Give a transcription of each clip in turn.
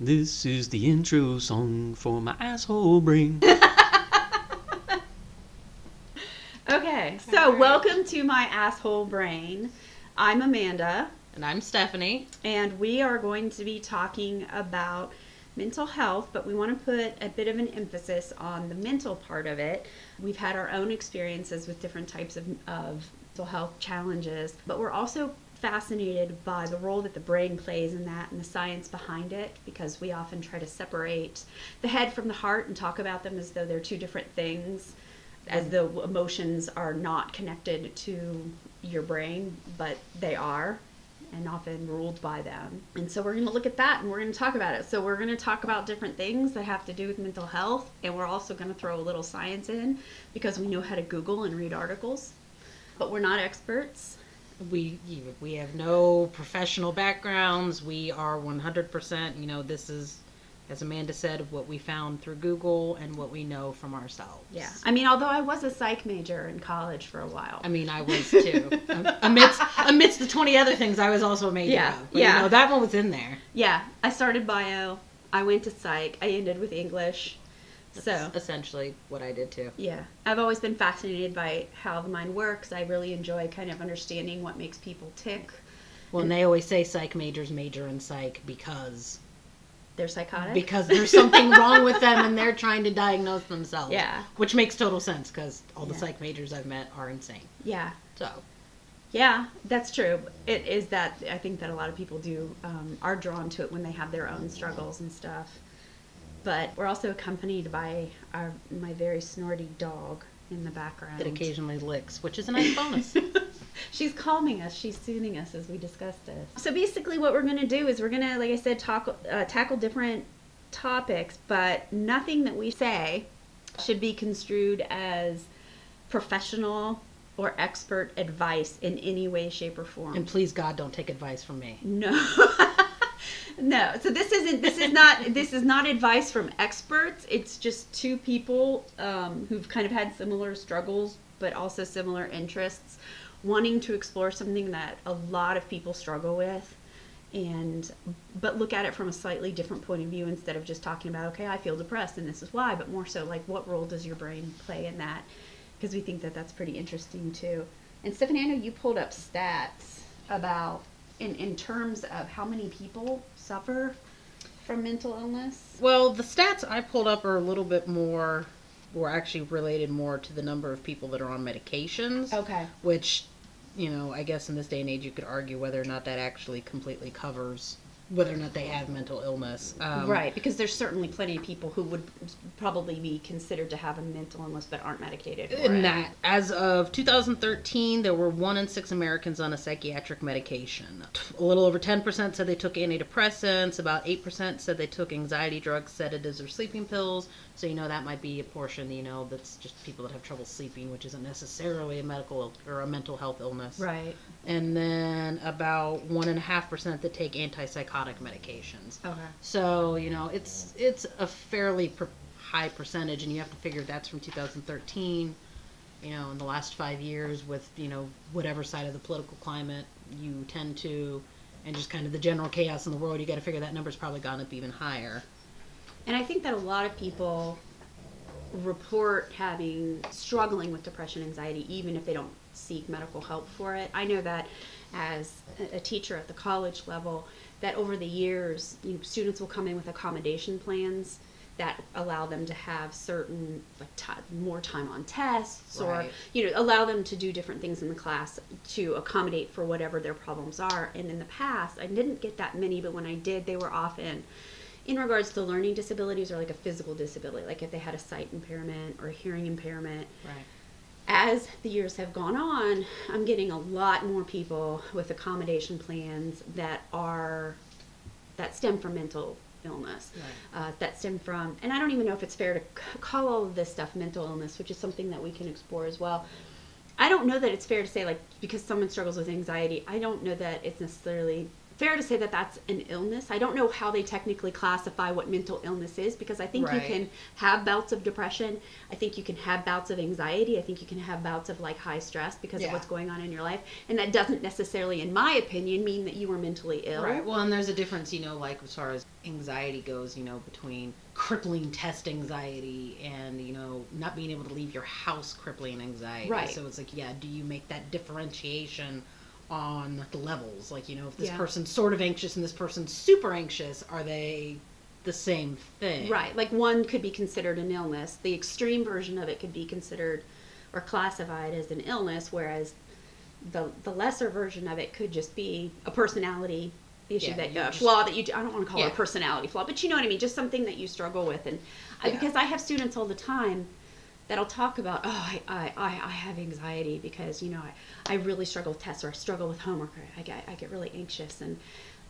This is the intro song for my asshole brain. Okay, so Alright. welcome to my asshole brain. I'm Amanda, And I'm Stephanie. and we are going to be talking about mental health, but we want to put a bit of an emphasis on the mental part of it. We've had our own experiences with different types of, of mental health challenges, but we're also fascinated by the role that the brain plays in that and the science behind it because we often try to separate the head from the heart and talk about them as though they're two different things as though emotions are not connected to your brain, but they are and often ruled by them. And so we're going to look at that and we're going to talk about it. So we're going to talk about different things that have to do with mental health and we're also going to throw a little science in because we know how to Google and read articles. But we're not experts. We we have no professional backgrounds. We are 100%, you know, this is as Amanda said what we found through Google and what we know from ourselves. Yeah. I mean, although I was a psych major in college for a while. I mean, I was too. amidst amidst the 20 other things I was also a major Yeah, of. But, yeah. You know, that one was in there. yeah, I started bio, I went to psych, I ended with English. So, essentially what I did too. Yeah, I've always been fascinated by how the mind works. I really enjoy kind of understanding what makes people tick. Well, and they always say psych majors major in psych because They're psychotic. because there's something wrong with them and they're trying to diagnose themselves. Yeah. Which makes total sense because all the Yeah. psych majors I've met are insane. yeah, So, yeah, that's true. It is that I think that a lot of people do um, are drawn to it when they have their own struggles and stuff. But we're also accompanied by our my very snorty dog in the background. it occasionally licks, which is a nice bonus. She's calming us. She's soothing us as we discuss this. So basically, what we're going to do is we're going to, like I said, talk, uh, tackle different topics, but nothing that we say should be construed as professional or expert advice in any way, shape, or form. and please, God, don't take advice from me. No. no. So this isn't this is not this is not advice from experts. It's just two people um, who've kind of had similar struggles but also similar interests wanting to explore something that a lot of people struggle with and but look at it from a slightly different point of view instead of just talking about okay I feel depressed and this is why but more so like what role does your brain play in that because we think that that's pretty interesting too. And Stephanie, I know you pulled up stats about in in terms of how many people suffer from mental illness. Well, the stats I pulled up are a little bit more, were actually related more to the number of people that are on medications, Okay. which, you know, I guess in this day and age you could argue whether or not that actually completely covers whether or not they have mental illness. Um, right, because there's certainly plenty of people who would probably be considered to have a mental illness but aren't medicated. In that, as of 2013, there were one in six Americans on a psychiatric medication. A little over 10% said they took antidepressants. About 8% said they took anxiety drugs, sedatives, or sleeping pills. So you know that might be a portion. You know that's just people that have trouble sleeping, which isn't necessarily a medical or a mental health illness. Right. And then about one and a half percent that take antipsychotic medications. Okay. So you know, it's it's a fairly per- high percentage, and you have to figure that's from 2013. You know, in the last five years, with you know whatever side of the political climate you tend to, and just kind of the general chaos in the world, you got to figure that number's probably gone up even higher. And I think that a lot of people report having struggling with depression, anxiety, even if they don't seek medical help for it. I know that as a- teacher at the college level, that over the years, you know, students will come in with accommodation plans that allow them to have certain like ti more time on tests or you know allow them to do different things in the class to accommodate for whatever their problems are and in the past i didn't get that many but when i did they were often in regards to learning disabilities or like a physical disability, like if they had a sight impairment or a hearing impairment. Right. As the years have gone on, I'm getting a lot more people with accommodation plans that are that stem from mental illness. Right. Uh, that stem from, and I don't even know if it's fair to c- call all of this stuff mental illness, which is something that we can explore as well. I don't know that it's fair to say like because someone struggles with anxiety, I don't know that it's necessarily fair to say that that's an illness. I don't know how they technically classify what mental illness is because I think you can have bouts of depression. I think you can have bouts of anxiety. I think you can have bouts of like high stress because Yeah. of what's going on in your life. And that doesn't necessarily, in my opinion, mean that you were mentally ill. Right. Well, and there's a difference, you know, like as far as anxiety goes, you know, between crippling test anxiety and, you know, not being able to leave your house crippling anxiety. Right. So it's like, yeah, do you make that differentiation on the levels? Like, you know, if this Yeah. person's sort of anxious and this person's super anxious, are they the same thing? Right. Like one could be considered an illness. The extreme version of it could be considered or classified as an illness, whereas the the lesser version of it could just be a personality issue Yeah, that you uh, just- flaw that you I don't want to call it a personality flaw, but you know what I mean, just something that you struggle with and I, Yeah. because I have students all the time that'll talk about oh I, I, I, have anxiety because you know I, I really struggle with tests or I struggle with homework or I get I get really anxious. And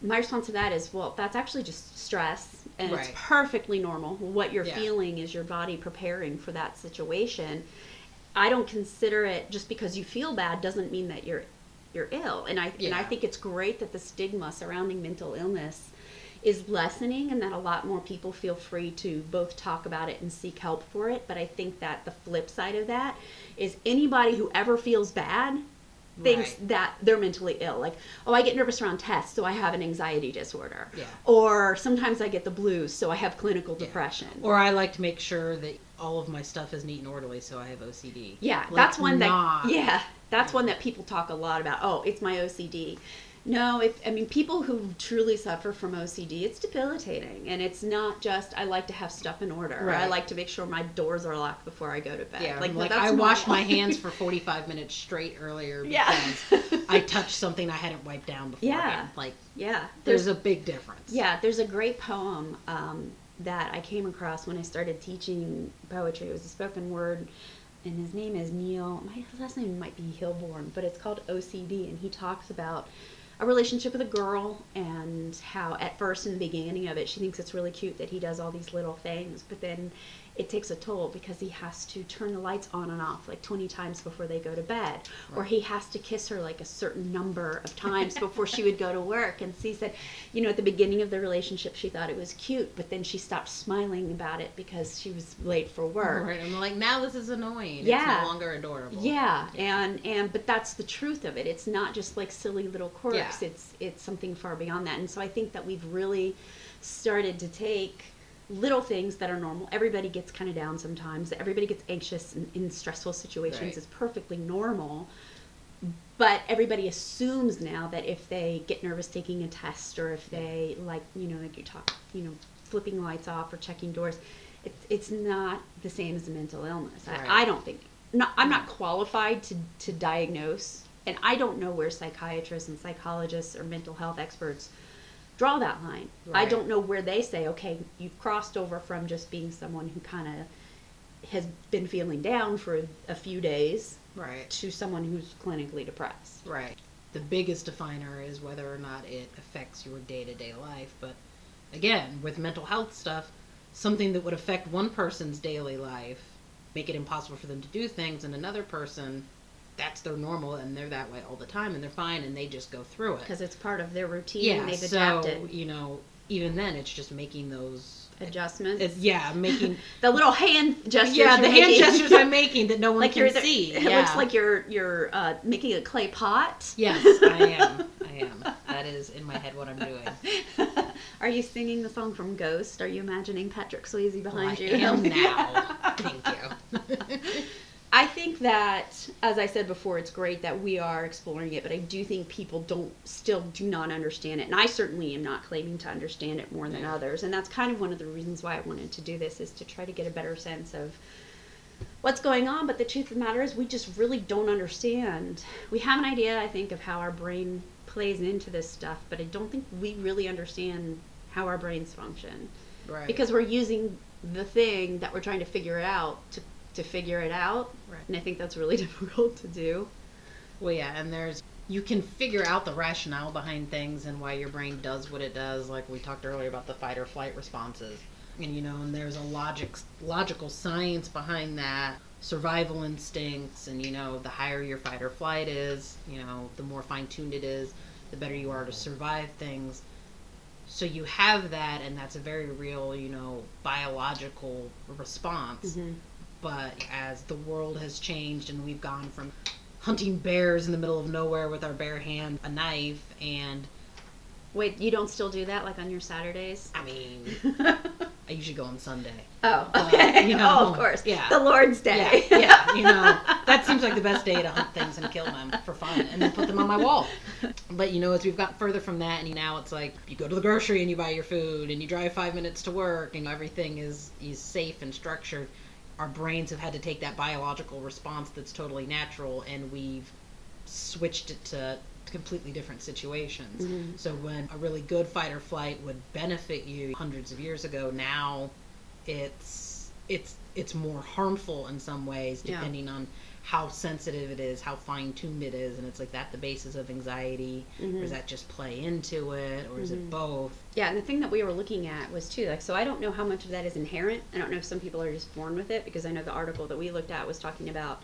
my response to that is well that's actually just stress and it's perfectly normal. What you're Yeah. feeling is your body preparing for that situation. I don't consider it just because you feel bad doesn't mean that you're you're ill. And I and I think it's great that the stigma surrounding mental illness is lessening and that a lot more people feel free to both talk about it and seek help for it but I think that the flip side of that is anybody who ever feels bad thinks Right. that they're mentally ill like oh I get nervous around tests so I have an anxiety disorder Yeah. or sometimes I get the blues so I have clinical Yeah. depression Or I like to make sure that all of my stuff is neat and orderly, so I have OCD. Yeah, Like, that's one that yeah, that's one that people talk a lot about. Oh, it's my OCD. No, if I mean people who truly suffer from OCD, it's debilitating, and it's not just I like to have stuff in order. or I like to make sure my doors are locked before I go to bed. Yeah, like, like, I washed my hands for 45 minutes straight earlier Yeah. because I touched something I hadn't wiped down before. Yeah. Like, yeah, there's a big difference. Yeah, there's a great poem um, that I came across when I started teaching poetry. It was a spoken word, and his name is Neil. My last name might be Hilborn, but it's called OCD, and he talks about a relationship with a girl and how at first in the beginning of it she thinks it's really cute that he does all these little things but then it takes a toll because he has to turn the lights on and off like 20 times before they go to bed or he has to kiss her like a certain number of times before she would go to work and she said you know at the beginning of the relationship she thought it was cute but then she stopped smiling about it because she was late for work Right. I'm like, now this is annoying. Yeah. It's no longer adorable. yeah, and and but that's the truth of it. It's not just like silly little quirks. Yeah. It's it's something far beyond that. And so I think that we've really started to take little things that are normal. Everybody gets kind of down sometimes. Everybody gets anxious in, in stressful situations. Right. It's perfectly normal. But everybody assumes now that if they get nervous taking a test or if they like, you know, like you talk, you know, flipping lights off or checking doors, it's it's not the same as a mental illness. Right. I, I don't think. Not, I'm not qualified to to diagnose, and I don't know where psychiatrists and psychologists or mental health experts draw that line. I don't know where they say, okay, you've crossed over from just being someone who kind of has been feeling down for a few days Right. to someone who's clinically depressed. Right. The biggest definer is whether or not it affects your day to day life. But again, with mental health stuff, something that would affect one person's daily life, make it impossible for them to do things, and another person, that's their normal and they're that way all the time and they're fine and they just go through it. Because it's part of their routine yeah, and they've so, adapted. you know, even then it's just making those. Adjustments. It's, yeah, making. the little hand gestures. yeah, the hand making. gestures I'm making that no one like can see. It yeah. looks like you're you're uh, making a clay pot. Yes, I am. I am. That is in my head what I'm doing. Are you singing the song from Ghost? Are you imagining Patrick Swayze behind I you? am now. Thank you. That, as I said before, it's great that we are exploring it, but I do think people don't still do not understand it, and I certainly am not claiming to understand it more than Yeah. others, and that's kind of one of the reasons why I wanted to do this is to try to get a better sense of what's going on. But the truth of the matter is, we just really don't understand. We have an idea, I think, of how our brain plays into this stuff, but I don't think we really understand how our brains function Right. because we're using the thing that we're trying to figure out to, to figure it out Right. and i think that's really difficult to do Well, yeah, and there's you can figure out the rationale behind things and why your brain does what it does. Like we talked earlier about the fight or flight responses, and you know, and there's a logic, logical science behind that. Survival instincts, and you know, the higher your fight or flight is, you know, the more fine tuned it is. the better you are to survive things. So you have that, and that's a very real, you know, biological response. Mhm. But as the world has changed, and we've gone from hunting bears in the middle of nowhere with our bare hand, a knife, and Wait, you don't still do that like on your Saturdays? I mean, I usually go on Sunday. Oh, Uh, okay. you know, oh, of course. yeah. The Lord's Day. Yeah, yeah, you know, that seems like the best day to hunt things and kill them for fun, and then put them on my wall. But you know, as we've got further from that, and now it's like you go to the grocery and you buy your food, and you drive five minutes to work, and everything is is safe and structured. Our brains have had to take that biological response that's totally natural, and we've switched it to completely different situations. Mhm. So when a really good fight or flight would benefit you hundreds of years ago, now it's it's it's more harmful in some ways Yeah. depending on how sensitive it is, how fine tuned it is, and it's like that the basis of anxiety, or Mhm. does that just play into it, or is Mhm. it both? Yeah, and the thing that we were looking at was too like so I don't know how much of that is inherent. I don't know if some people are just born with it because I know the article that we looked at was talking about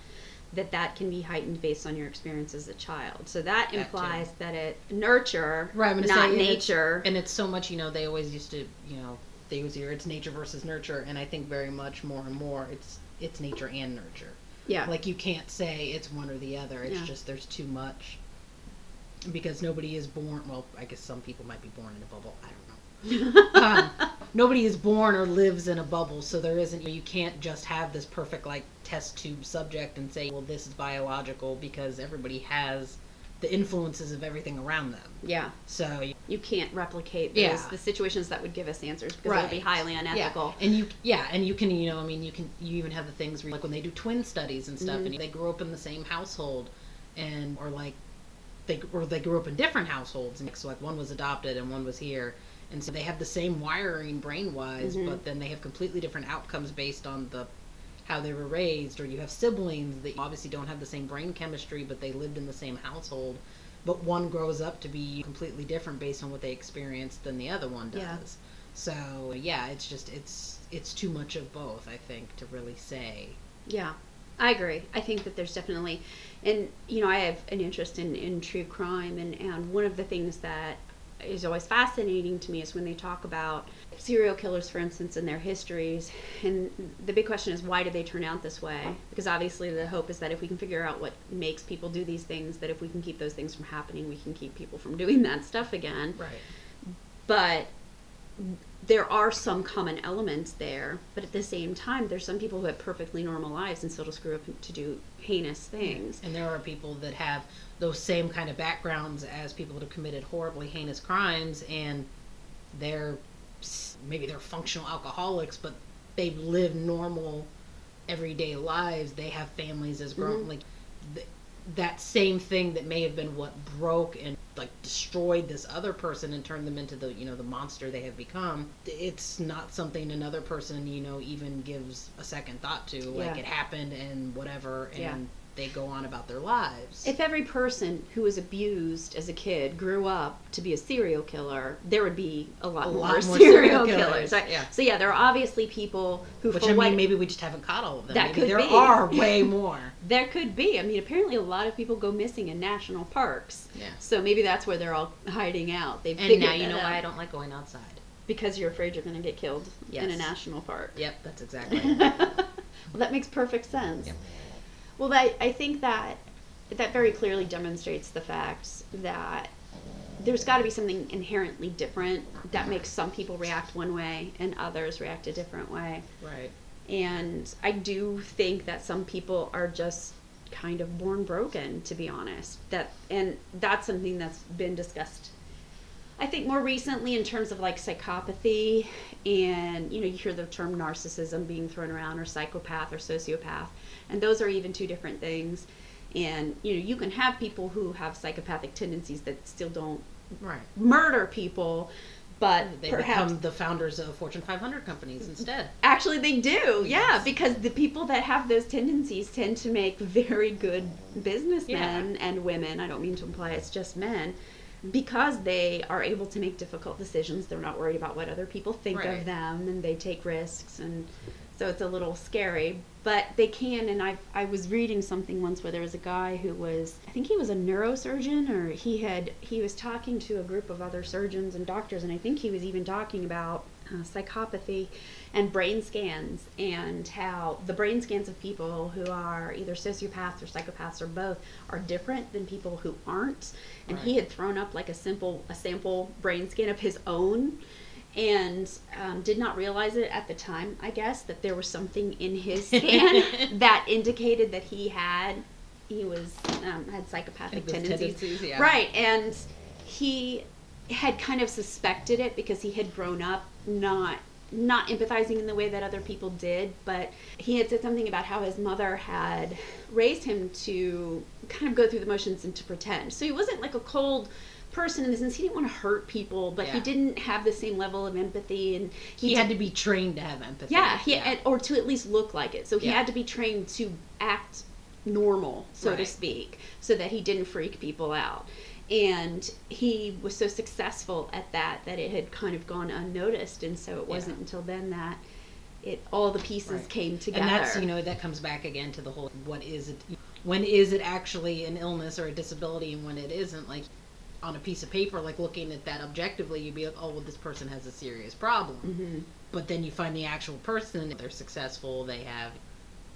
that that can be heightened based on your experience as a child. So that, too. implies that it nurture, Right, not say, and it's- nature. And it's so much, you know, they always used to, you know, they always hear it's nature versus nurture, and I think very much more and more it's it's nature and nurture. Yeah. Like you can't say it's one or the other. It's Yeah. just there's too much. Because nobody is born. Well, I guess some people might be born in a bubble. I don't know. um, nobody is born or lives in a bubble, so there isn't. You can't just have this perfect like test tube subject and say, well, this is biological because everybody has the influences of everything around them. yeah. So you- You can't replicate those, Yeah. the situations that would give us answers because it would be highly unethical. Yeah, and you yeah, and you can you know I mean you can you even have the things where, like when they do twin studies and stuff, Mhm. and they grew up in the same household, and or like they or they grew up in different households, and so like one was adopted and one was here, and so they have the same wiring brain wise, Mhm. but then they have completely different outcomes based on the how they were raised, or you have siblings that obviously don't have the same brain chemistry, but they lived in the same household. But one grows up to be completely different based on what they experienced than the other one does. Yeah. So yeah, it's just it's it's too much of both. I think to really say. Yeah, I agree. I think that there's definitely, and you know, I have an interest in, in true crime, and, and one of the things that is always fascinating to me is when they talk about serial killers, for instance, and their histories. And the big question is, why did they turn out this way? Because obviously, the hope is that if we can figure out what makes people do these things, that if we can keep those things from happening, we can keep people from doing that stuff again Right. but there are some common elements there but at the same time there's some people who have perfectly normal lives and still just grew up to do heinous things And there are people that have those same kind of backgrounds as people that have committed horribly heinous crimes, and they're maybe they're functional alcoholics, but they live normal, everyday lives. They have families as grown Mhm. like th- that same thing that may have been what broke and like destroyed this other person and turned them into the you know the monster they have become it's not something another person you know even gives a second thought to like it happened and whatever and Yeah. They go on about their lives if every person who was abused as a kid grew up to be a serial killer there would be a lot, A more, lot more serial serial killers, killers, right? yeah. so yeah there are obviously people who which I mean, what- maybe we just haven't caught all of them. That maybe could there be. are way more. there could be i mean apparently a lot of people go missing in national parks Yeah. so maybe that's where they're all hiding out they've And now you know why. I don't like going outside. because you're afraid you're going to get killed in a national park Yep, that's exactly. well, that makes perfect sense. Yep. Well, that, I think that that very clearly demonstrates the fact that there's got to be something inherently different that makes some people react one way and others react a different way. right. And I do think that some people are just kind of born broken, to be honest. That and that's something that's been discussed. I think more recently in terms of like psychopathy and you know you hear the term narcissism being thrown around or psychopath or sociopath and those are even two different things and you know you can have people who have psychopathic tendencies that still don't Right. murder people but They perhaps become the founders of Fortune 500 companies instead. Actually, they do. Yeah, because the people that have those tendencies tend to make very good businessmen and women. I don't mean to imply it's just men. Because they are able to make difficult decisions, they're not worried about what other people think Right. of them, and they take risks. And so it's a little scary. But they can, and I I was reading something once where there was a guy who was I think he was a neurosurgeon or he had he was talking to a group of other surgeons and doctors, and I think he was even talking about uh, psychopathy and brain scans and how the brain scans of people who are either sociopaths or psychopaths or both are different than people who aren't. And he had thrown up like a simple a sample brain scan of his own and um, did not realize it at the time i guess that there was something in his scan that indicated that he had he was um, had psychopathic tendencies. tendencies, yeah. right and he had kind of suspected it because he had grown up not not empathizing in the way that other people did but he had said something about how his mother had raised him to kind of go through the motions and to pretend so he wasn't like a cold person in the sense he didn't want to hurt people but he didn't have the same level of empathy and He had to be trained to have empathy. yeah, he and- or to at least look like it. So he Yeah. had to be trained to act normal, so to speak, so that he didn't freak people out. And he was so successful at that that it had kind of gone unnoticed, and so it wasn't Yeah. until then that it all the pieces Right. came together. And that's you know that comes back again to the whole what is it? When is it actually an illness or a disability, and when it isn't? Like on a piece of paper, like looking at that objectively, you'd be like, oh well, this person has a serious problem. Mhm. But then you find the actual person; they're successful. They have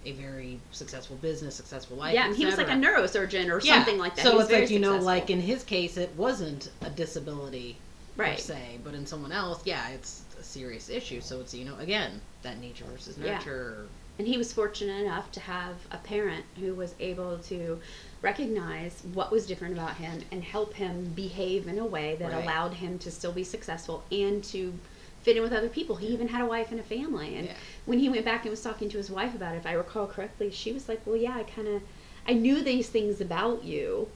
a very successful business, successful life. yeah, and he was like a neurosurgeon or something like that. So it's like you know, like in his case, it wasn't a disability per right. se, but in someone else, yeah, it's a serious issue. So it's you know, again, that nature versus nurture. Yeah. And he was fortunate enough to have a parent who was able to recognize what was different about him and help him behave in a way that Right. allowed him to still be successful and to fit in with other people. He even had a wife and a family. And Yeah. when he went back and was talking to his wife about it, if I recall correctly, she was like, "Well, yeah, I kind of I knew these things about you.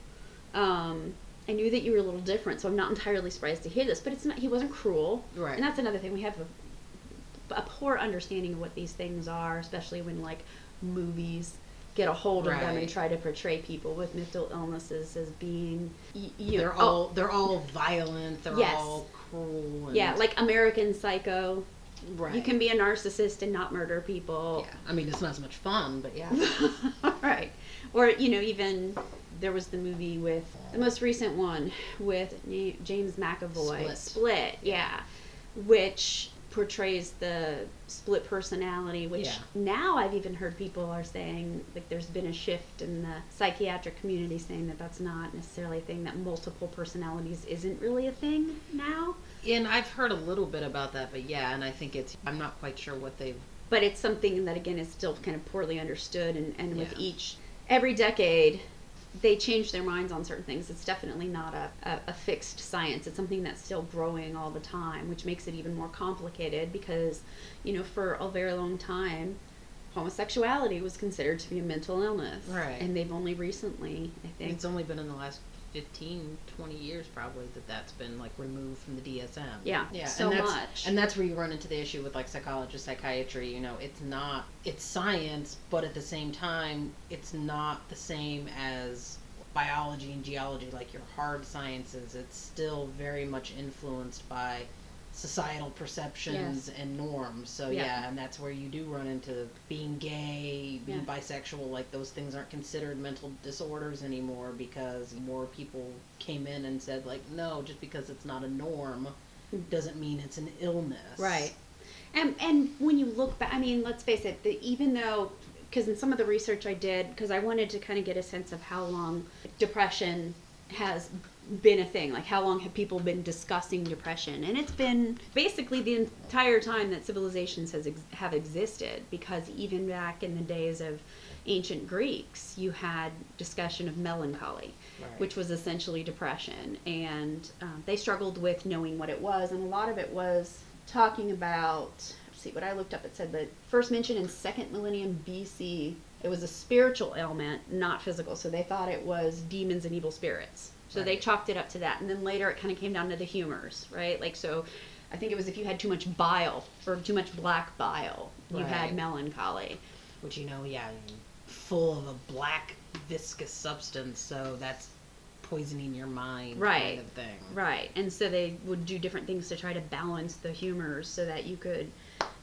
Um, I knew that you were a little different, so I'm not entirely surprised to hear this. But it's not. He wasn't cruel, Right. And that's another thing we have a, a poor understanding of what these things are, especially when like movies get a hold of them and try to portray people with mental illnesses as being you they're oh, all they're all violent. They're Yes. all cruel. And, yeah, like American Psycho. right. You can be a narcissist and not murder people. Yeah, I mean it's not as much fun, but yeah. right. Or, you know, even there was the movie with the most recent one with James McAvoy. split, Split. yeah. Which portrays the split personality, which Yeah. now I've even heard people are saying, like, there's been a shift in the psychiatric community saying that that's not necessarily a thing, that multiple personalities isn't really a thing now. And I've heard a little bit about that, but yeah, and I think it's I'm not quite sure what they've but it's something that again is still kind of poorly understood and, and with each every decade they change their minds on certain things. It's definitely not a, a, a fixed science. It's something that's still growing all the time which makes it even more complicated because you know for a very long time homosexuality was considered to be a mental illness. Right. and they've only recently i think it's only been in the last 15, 20 years probably that that's been like removed from the DSM. Yeah, yeah, so and that's, much. and that's where you run into the issue with like psychology, psychiatry. You know, it's not it's science, but at the same time, it's not the same as biology and geology, like your hard sciences. It's still very much influenced by societal perceptions and norms. So Yeah. yeah. and that's where you do run into being gay, being Yeah. bisexual. Like those things aren't considered mental disorders anymore because more people came in and said like, no, just because it's not a norm hmm. doesn't mean it's an illness. Right. And and when you look back, I mean, let's face it. The, even though, because in some of the research I did, because I wanted to kind of get a sense of how long depression has been a thing. Like how long have people been discussing depression? And it's been basically the entire time that civilizations has ex- have existed. Because even back in the days of ancient Greeks, you had discussion of melancholy Right. which was essentially depression. And um, they struggled with knowing what it was. And a lot of it was talking about, let's see what I looked up, it said that first mentioned in second millennium BC, it was a spiritual ailment, not physical. So they thought it was demons and evil spirits. So they chalked it up to that. And then later it kind of came down to the humors, right? Like, so I think it was if you had too much bile or too much black bile, you had melancholy. Which you know, yeah, full of a black viscous substance, so that's poisoning your mind, Right. kind of thing. Right. And so they would do different things to try to balance the humors so that you could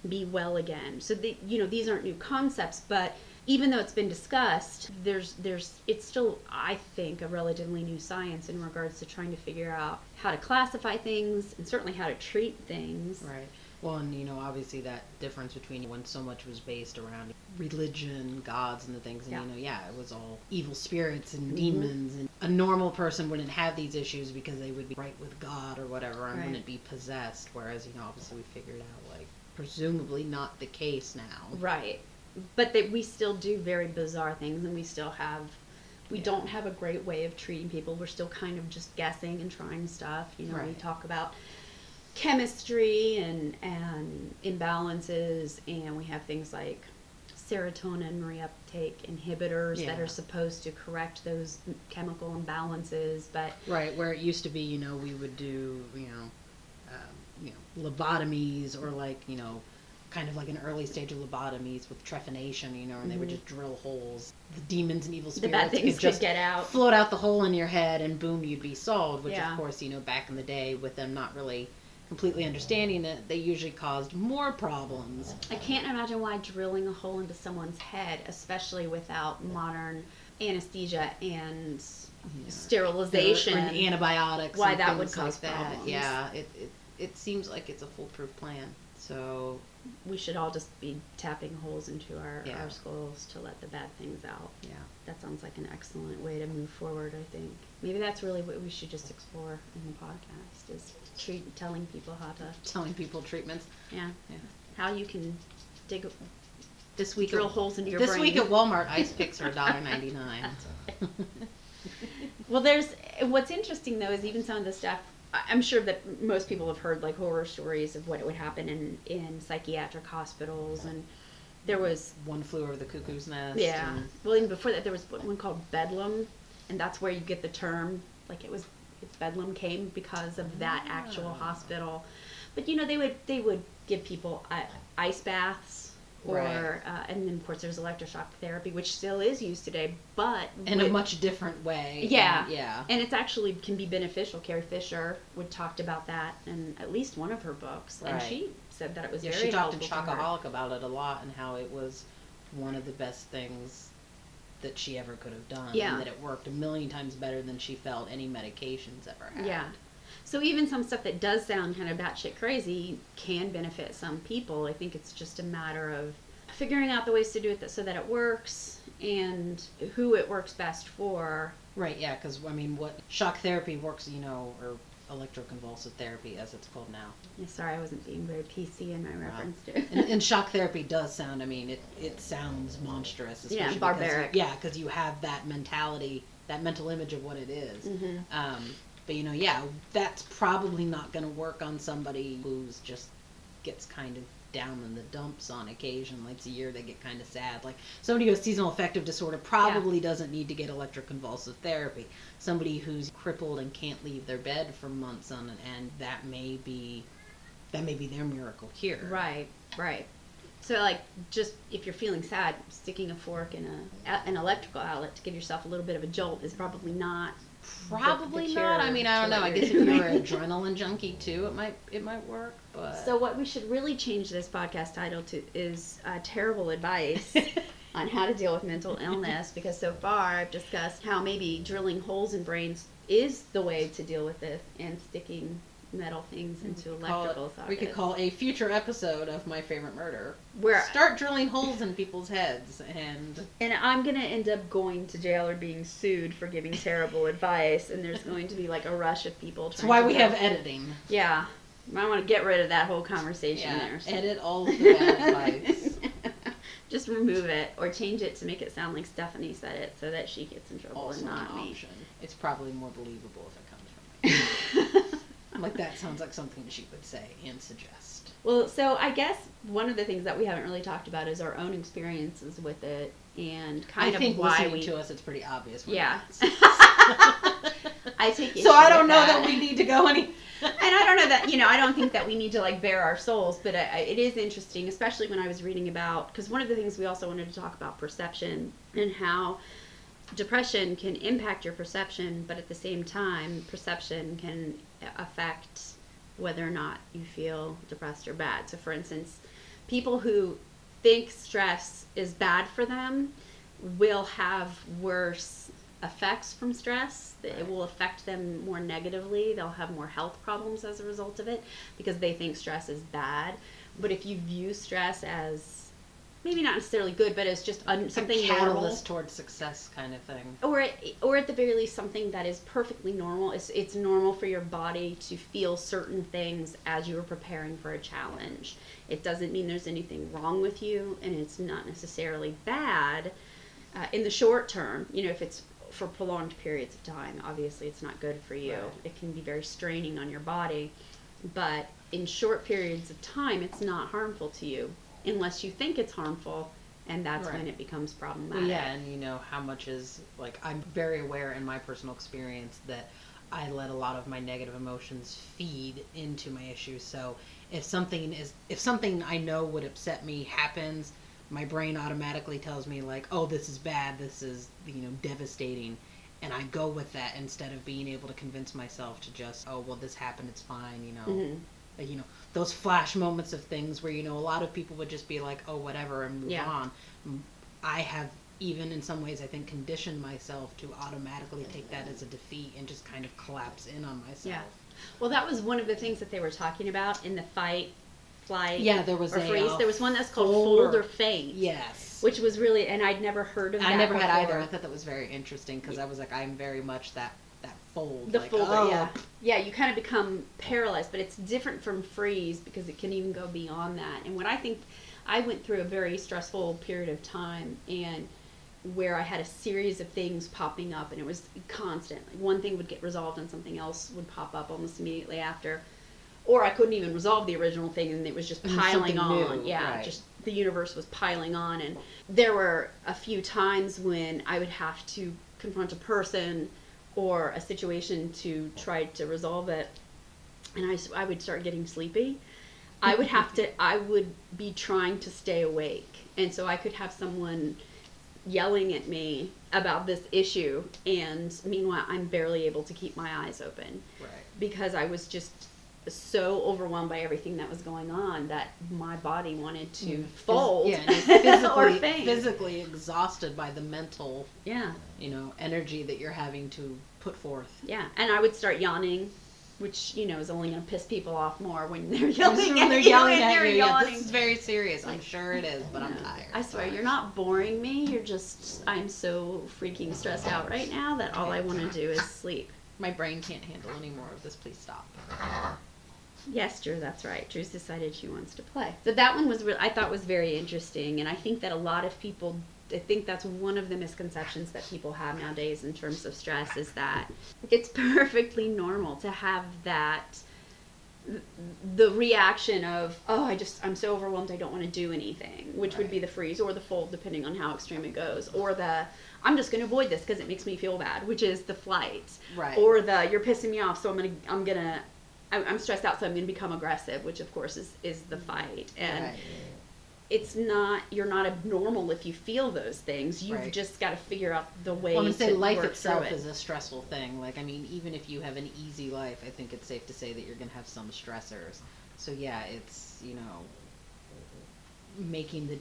be well again. So the, you know these aren't new concepts, but even though it's been discussed, there's there's it's still I think a relatively new science in regards to trying to figure out how to classify things and certainly how to treat things. Right. Well, and you know, obviously that difference between when so much was based around religion, gods, and the things, and Yeah. you know, yeah, it was all evil spirits and Mhm. demons, and a normal person wouldn't have these issues because they would be right with God or whatever, and Right. wouldn't be possessed. Whereas, you know, obviously we figured out like presumably not the case now. Right. But that we still do very bizarre things and we still have we Yeah. don't have a great way of treating people. We're still kind of just guessing and trying stuff. You know, we talk about chemistry and and imbalances and we have things like serotonin reuptake inhibitors that are supposed to correct those chemical imbalances but Right, where it used to be, you know, we would do, you know, um, you know, lobotomies or like, you know, kind of like an early stage of lobotomies with trephination, you know, and they would Mhm. just drill holes. The demons and evil the spirits bad things could just could get out float out the hole in your head and boom, you'd be solved. Which, Yeah. of course, you know, back in the day, with them not really completely understanding it, they usually caused more problems. I can't imagine why drilling a hole into someone's head, especially without modern anesthesia and sterilization. and antibiotics. Why and that would cause like that. problems. Yeah, it, it it seems like it's a foolproof plan. So we should all just be tapping holes into our, Yeah. our skulls to let the bad things out. yeah. That sounds like an excellent way to move forward, I think. Maybe that's really what we should just explore in the podcast is treat, telling people how to, telling people treatments. yeah, Yeah. how you can dig, This week, drill at, holes into your this brain. week at Walmart, ice picks are $1.99. Well, there's what's interesting though is even some of the stuff. I'm sure that most people have heard like horror stories of what would happen in in psychiatric hospitals, and there was One flew over the cuckoo's nest. yeah. and- Well, even before that, there was one called Bedlam, and that's where you get the term like it was it's Bedlam came because of that actual Ah. hospital. But you know they would they would give people uh, ice baths. Or Right. uh, and then of course there's electroshock therapy, which still is used today, but in a much different way. Yeah. and- yeah. and it's actually can be beneficial. Carrie Fisher would talked about that in at least one of her books, and she said that it was Yeah, very she talked to. Shockaholic about it a lot and how it was one of the best things that she ever could have done. Yeah. And that it worked a million times better than she felt any medications ever had. Yeah. So even some stuff that does sound kind of batshit crazy can benefit some people. I think it's just a matter of figuring out the ways to do it that, so that it works and who it works best for. Right, yeah, because, I mean, what shock therapy works, you know, or electroconvulsive therapy as it's called now. Yeah, sorry, I wasn't being very PC in my Wow. reference to it. and, and shock therapy does sound, I mean, it, it sounds monstrous. Yeah, especially because barbaric. yeah, because you have that mentality, that mental image of what it is. Mhm. Um, but you know, yeah, that's probably not going to work on somebody who's just gets kind of down in the dumps on occasion. Like it's a year they get kind of sad. Like somebody who has seasonal affective disorder probably doesn't need to get electroconvulsive therapy. Somebody who's crippled and can't leave their bed for months on end, that may be that may be their miracle cure. Right, right. So like just if you're feeling sad, sticking a fork in a an electrical outlet to give yourself a little bit of a jolt is probably not Probably not. I mean, I don't know. I guess if you're you're an adrenaline junkie too, it might it might work. But So what we should really change this podcast title to is uh, terrible advice on how to deal with mental illness because so far I've discussed how maybe drilling holes in brains is the way to deal with this and sticking metal things into it- electrical sockets. we could call a future episode of My Favorite Murder. where Start drilling holes in people's heads and and I'm gonna end up going to jail or being sued for giving terrible advice, and there's going to be like a rush of people. that's why we have editing. Yeah, I want to get rid of that whole conversation Yeah, there. so- edit all of the bad advice. Just remove it or change it to make it sound like Stephanie said it, so that she gets in trouble Also and an not me. It's probably more believable if it comes from me. like that sounds like something she would say and suggest. Well, so I guess one of the things that we haven't really talked about is our own experiences with it and kind I of think why listening we. to us, it's pretty obvious. what Yeah. I take so I don't know that we need to go any. and I don't know that you know I don't think that we need to like bare our souls, but I, I, it is interesting, especially when I was reading about because one of the things we also wanted to talk about perception and how depression can impact your perception, but at the same time, perception can affect whether or not you feel depressed or bad. So, for instance, people who think stress is bad for them will have worse effects from stress. It will affect them more negatively. They'll have more health problems as a result of it because they think stress is bad. But if you view stress as maybe not necessarily good, but it's just un- something a normal, catalyst towards success kind of thing. or at, or at the very least something that is perfectly normal. It's it's normal for your body to feel certain things as you are preparing for a challenge. It doesn't mean there's anything wrong with you, and it's not necessarily bad uh, in the short term. You know, if it's for prolonged periods of time, obviously it's not good for you. Right. It can be very straining on your body, but in short periods of time, it's not harmful to you unless you think it's harmful, and that's when it becomes problematic. Well, yeah, and you know how much is like I'm very aware in my personal experience that I let a lot of my negative emotions feed into my issues. So if something is if something I know would upset me happens, my brain automatically tells me like, "Oh, this is bad. This is you know devastating." And I go with that instead of being able to convince myself to just, "Oh, well, this happened. It's fine." You know, Mhm. like, you know those flash moments of things where you know a lot of people would just be like oh whatever and move Yeah. on i have even in some ways i think conditioned myself to automatically take that as a defeat and just kind of collapse in on myself Yeah. Well, that was one of the things that they were talking about in the fight, flight, Yeah, there was or a, freeze. uh, there was one that's called fold or- faint, yes which was really, and I'd never heard of that. i never had either i thought that was very interesting because i was like i'm very much that fold The like, folder, oh, yeah, yeah. You kind of become paralyzed, but it's different from freeze because it can even go beyond that. And what I think, I went through a very stressful period of time, and where I had a series of things popping up, and it was constant. Like one thing would get resolved, and something else would pop up almost immediately after. Or I couldn't even resolve the original thing, and it was just piling on. new, yeah, right. just the universe was piling on, and there were a few times when I would have to confront a person or a situation to try to resolve it, and I, I would start getting sleepy. I would have to, I would be trying to stay awake, and so I could have someone yelling at me about this issue, and meanwhile, I'm barely able to keep my eyes open right because I was just so overwhelmed by everything that was going on that my body wanted to Mm. fold yeah physically faint. physically exhausted by the mental Yeah, you know energy that you're having to put forth yeah, and I would start yawning, which you know is only going to piss people off more when they're yelling at they're you yelling and at you're you. Yeah, this is very serious. I'm sure it is, but I'm tired. I swear, so- you're not boring me. You're just, I'm so freaking stressed out right now that all I want to do is sleep. My brain can't handle any more of this. Please stop. Yes, Drew, that's right. Drew's decided she wants to play. So that one was, re- I thought was very interesting, and I think that a lot of people, I think that's one of the misconceptions that people have nowadays in terms of stress is that it's perfectly normal to have that the reaction of oh i just i'm so overwhelmed i don't want to do anything which would be the freeze or the fold depending on how extreme it goes or the i'm just going to avoid this because it makes me feel bad which is the flight Right. or the you're pissing me off so i'm gonna i'm gonna I'm I'm stressed out, so I'm going to become aggressive, which of course is, is the fight. And Right. it's not, you're not abnormal if you feel those things. You've Right. just got to figure out the way Well, I'm to life itself it. is a stressful thing. Like, I mean, even if you have an easy life, I think it's safe to say that you're gonna have some stressors. So yeah, it's you know making the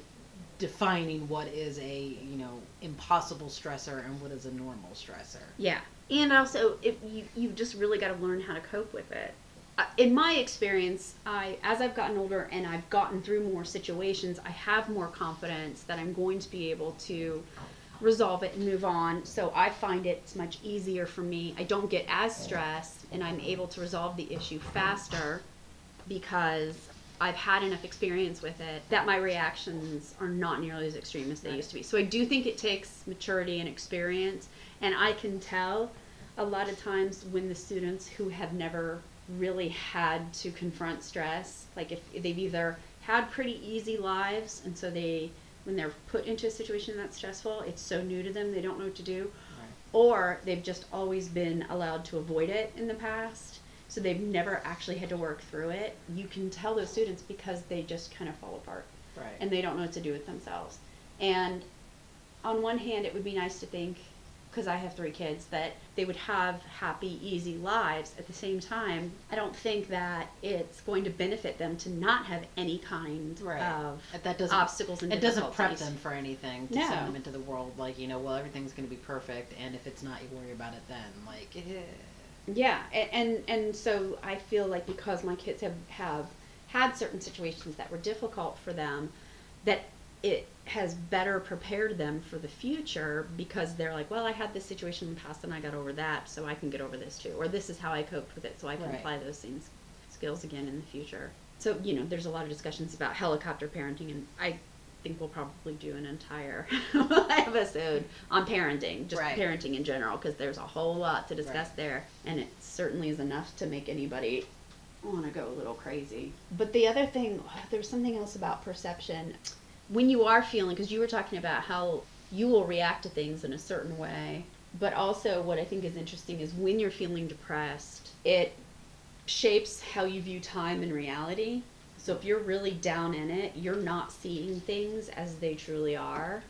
defining what is a you know impossible stressor and what is a normal stressor. Yeah, and also if you you just really got to learn how to cope with it. Uh, In my experience, I as I've gotten older and I've gotten through more situations, I have more confidence that I'm going to be able to resolve it and move on. So I find it's much easier for me. I don't get as stressed and I'm able to resolve the issue faster because I've had enough experience with it that my reactions are not nearly as extreme as they used to be. So I do think it takes maturity and experience, and I can tell a lot of times when the students who have never really had to confront stress, like if they've either had pretty easy lives and so they when they're put into a situation that's stressful, it's so new to them they don't know what to do, Right. or they've just always been allowed to avoid it in the past so they've never actually had to work through it. You can tell those students because they just kind of fall apart. Right. and they don't know what to do with themselves. And on one hand it would be nice to think because I have three kids, that they would have happy, easy lives. At the same time, I don't think that it's going to benefit them to not have any kind Right. of That doesn't obstacles and it doesn't prep them for anything to No. send them into the world like you know well everything's going to be perfect and if it's not you worry about it then like eh. Yeah, and and so I feel like because my kids have have had certain situations that were difficult for them, that it has better prepared them for the future because they're like, well, I had this situation in the past and I got over that, so I can get over this too, or this is how I coped with it, so I can Right. apply those things skills again in the future. So you know, there's a lot of discussions about helicopter parenting, and I think we'll probably do an entire episode on parenting, just Right. parenting in general, because there's a whole lot to discuss Right. there, and it certainly is enough to make anybody want to go a little crazy. But the other thing, there was something else about perception. When you are feeling, because you were talking about how you will react to things in a certain way, but also what I think is interesting is when you're feeling depressed, it shapes how you view time and reality. So if you're really down in it, you're not seeing things as they truly are,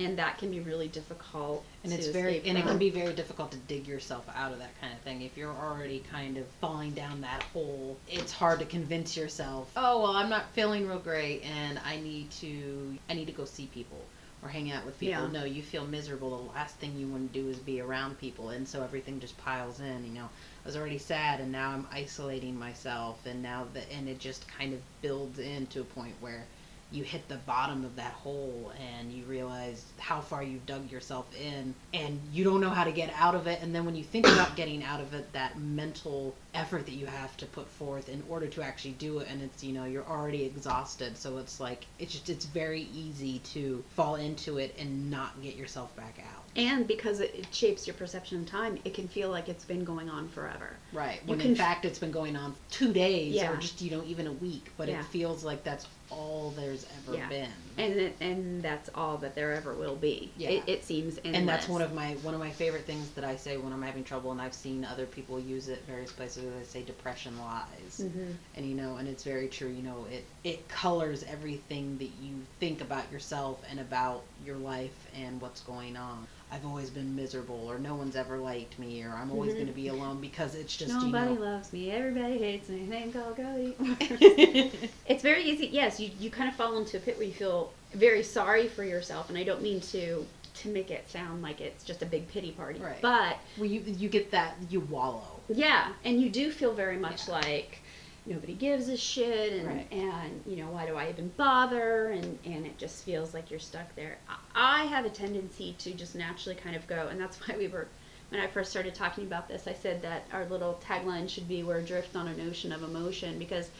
and that can be really difficult. and it's very and it can be very difficult to dig yourself out of that kind of thing if you're already kind of falling down that hole. It's hard to convince yourself oh well i'm not feeling real great and i need to i need to go see people or hang out with people. Yeah. no you feel miserable. The last thing you want to do is be around people. And so everything just piles in you know. I was already sad and now i'm isolating myself and now the and it just kind of builds into a point where you hit the bottom of that hole and you realize how far you've dug yourself in and you don't know how to get out of it and then when you think about getting out of it that mental effort that you have to put forth in order to actually do it and it's you know you're already exhausted so it's like it's just it's very easy to fall into it and not get yourself back out and because it, shapes your perception of time, it can feel like it's been going on forever. right when in fact it's been going on two days Yeah. or just you know even a week but Yeah. it feels like that's all there's ever Yeah. been and it, and that's all that there ever will be. Yeah. It, it seems endless. and that's one of my one of my favorite things that I say when I'm having trouble, and I've seen other people use it various places. Where they say depression lies, Mhm. and you know, and it's very true. You know, it it colors everything that you think about yourself and about your life and what's going on. I've always been miserable, or no one's ever liked me, or I'm always going to be mm-hmm. alone because it's just Nobody you know. loves me. Everybody hates me. Think I'll go eat. it's very easy. Yes, you, you kind of fall into a pit where you feel very sorry for yourself, and I don't mean to to make it sound like it's just a big pity party. Right. But well, you you get that you wallow. yeah, and you do feel very much Yeah. like nobody gives a shit, and Right. and you know why do I even bother? And and it just feels like you're stuck there. I, have a tendency to just naturally kind of go, and that's why we were. When I first started talking about this, I said that our little tagline should be "We're adrift on an ocean of emotion," because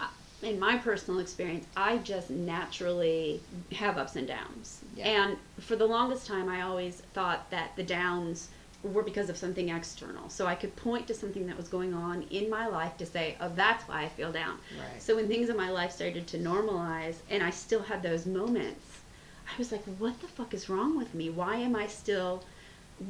I, in my personal experience, I just naturally have ups and downs. Yeah. And for the longest time, I always thought that the downs were because of something external. So I could point to something that was going on in my life to say, oh, that's why I feel down. Right. So when things in my life started to normalize and I still had those moments, I was like, what the fuck is wrong with me? Why am I still.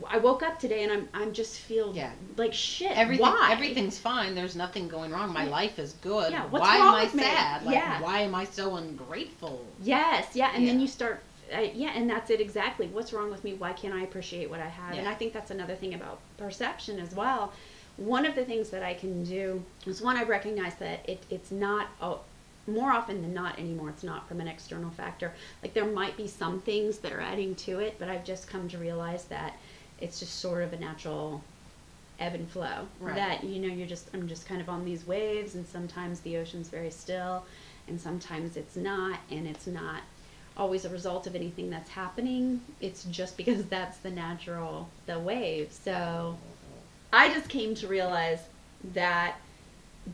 I woke up today and I'm I'm just feel Yeah. like shit. Everything, Why? everything's fine. There's nothing going wrong. My Yeah. life is good. Yeah, what's why wrong am I with me? sad? Like, Yeah. why am I so ungrateful? Yes, yeah, and then you start, uh, yeah, and that's it exactly. What's wrong with me? Why can't I appreciate what I have? And I think that's another thing about perception as well. One of the things that I can do is one, I recognize that it, it's not, oh, more often than not anymore, it's not from an external factor. Like there might be some things that are adding to it, but I've just come to realize that it's just sort of a natural ebb and flow. Right. That you know, you're just I'm just kind of on these waves, and sometimes the ocean's very still, and sometimes it's not, and it's not always a result of anything that's happening. It's just because that's the natural the wave. So I just came to realize that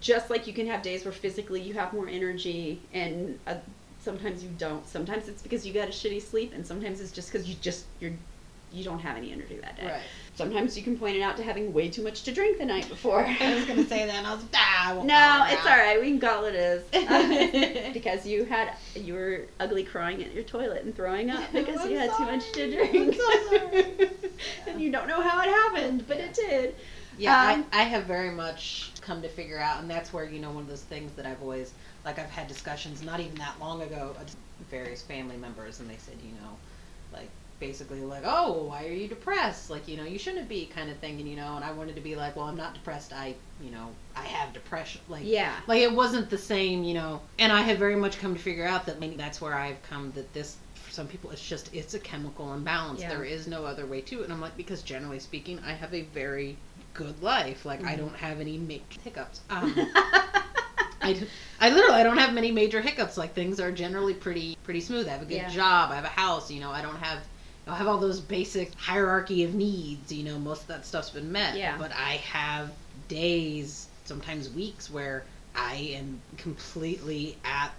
just like you can have days where physically you have more energy and uh, sometimes you don't. Sometimes it's because you got a shitty sleep, and sometimes it's just because you just you're you don't have any energy that day. Right. Sometimes you can point it out to having way too much to drink the night before. I was gonna say that, and I was ah, I no, it's all right. We can call it is because you had you were ugly crying at your toilet and throwing up because you had too much to drink. I'm so sorry. and you don't know how it happened, but it did. Yeah, Um, I, I have very much come to figure out, and that's where you know one of those things that I've always like. I've had discussions not even that long ago, with various family members, and they said, you know, like basically like, oh, why are you depressed? Like, you know, you shouldn't be kind of thing. And, you know, and I wanted to be like, well, I'm not depressed. I, you know, I have depression. Like, Yeah. like it wasn't the same, you know. And I have very much come to figure out that maybe that's where I've come that this, for some people, it's just, it's a chemical imbalance. Yeah. There is no other way to it. And I'm like, because generally speaking, I have a very good life. Like, I Mhm. don't have any major hiccups. Um, I, I literally I don't have many major hiccups. Like things are generally pretty pretty smooth. I have a good Yeah. job. I have a house. You know, I don't have I have all those basic hierarchy of needs. You know, most of that stuff's been met. Yeah. But I have days, sometimes weeks, where I am completely at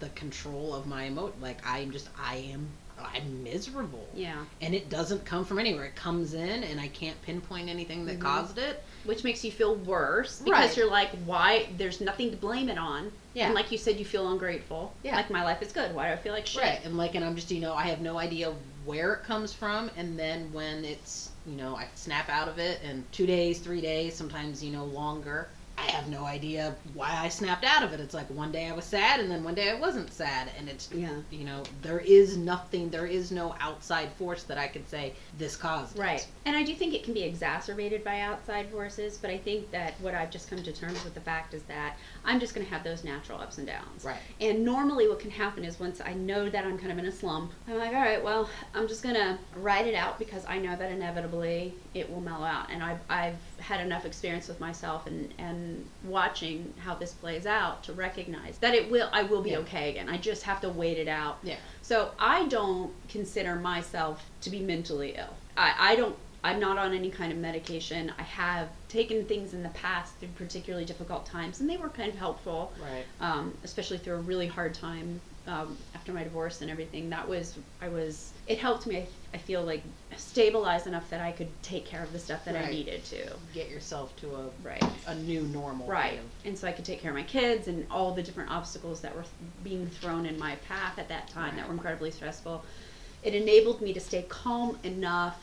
the control of my emo. Like I'm just I am I'm miserable. yeah. And it doesn't come from anywhere. It comes in, and I can't pinpoint anything that Mhm. caused it. Which makes you feel worse because Right. you're like, why? There's nothing to blame it on. Yeah. And like you said, you feel ungrateful. Yeah. Like my life is good. Why do I feel like shit? Right, and like, and I'm just, you know, I have no idea where it comes from, and then when it's, you know, I snap out of it, and two days, three days, sometimes, you know, longer, I have no idea why I snapped out of it. It's like one day I was sad, and then one day I wasn't sad, and it's, Yeah. you know, there is nothing, there is no outside force that I could say this caused it. Right. And I do think it can be exacerbated by outside forces, but I think that what I've just come to terms with the fact is that I'm just going to have those natural ups and downs. Right. And normally what can happen is once I know that I'm kind of in a slump, I'm like, all right, well, I'm just going to ride it out because I know that inevitably it will mellow out. And I've, I've had enough experience with myself and, and watching how this plays out to recognize that it will, I will be Yeah. okay again. I just have to wait it out. Yeah. So I don't consider myself to be mentally ill. I, I don't. I'm not on any kind of medication. I have taken things in the past through particularly difficult times, and they were kind of helpful, Right. um, especially through a really hard time um, after my divorce and everything. That was I was. It helped me. I, I feel like stabilize enough that I could take care of the stuff that I Right. needed to. Get yourself to a, Right. a new normal. Right. And so I could take care of my kids and all the different obstacles that were being thrown in my path at that time that were incredibly stressful. It enabled me to stay calm enough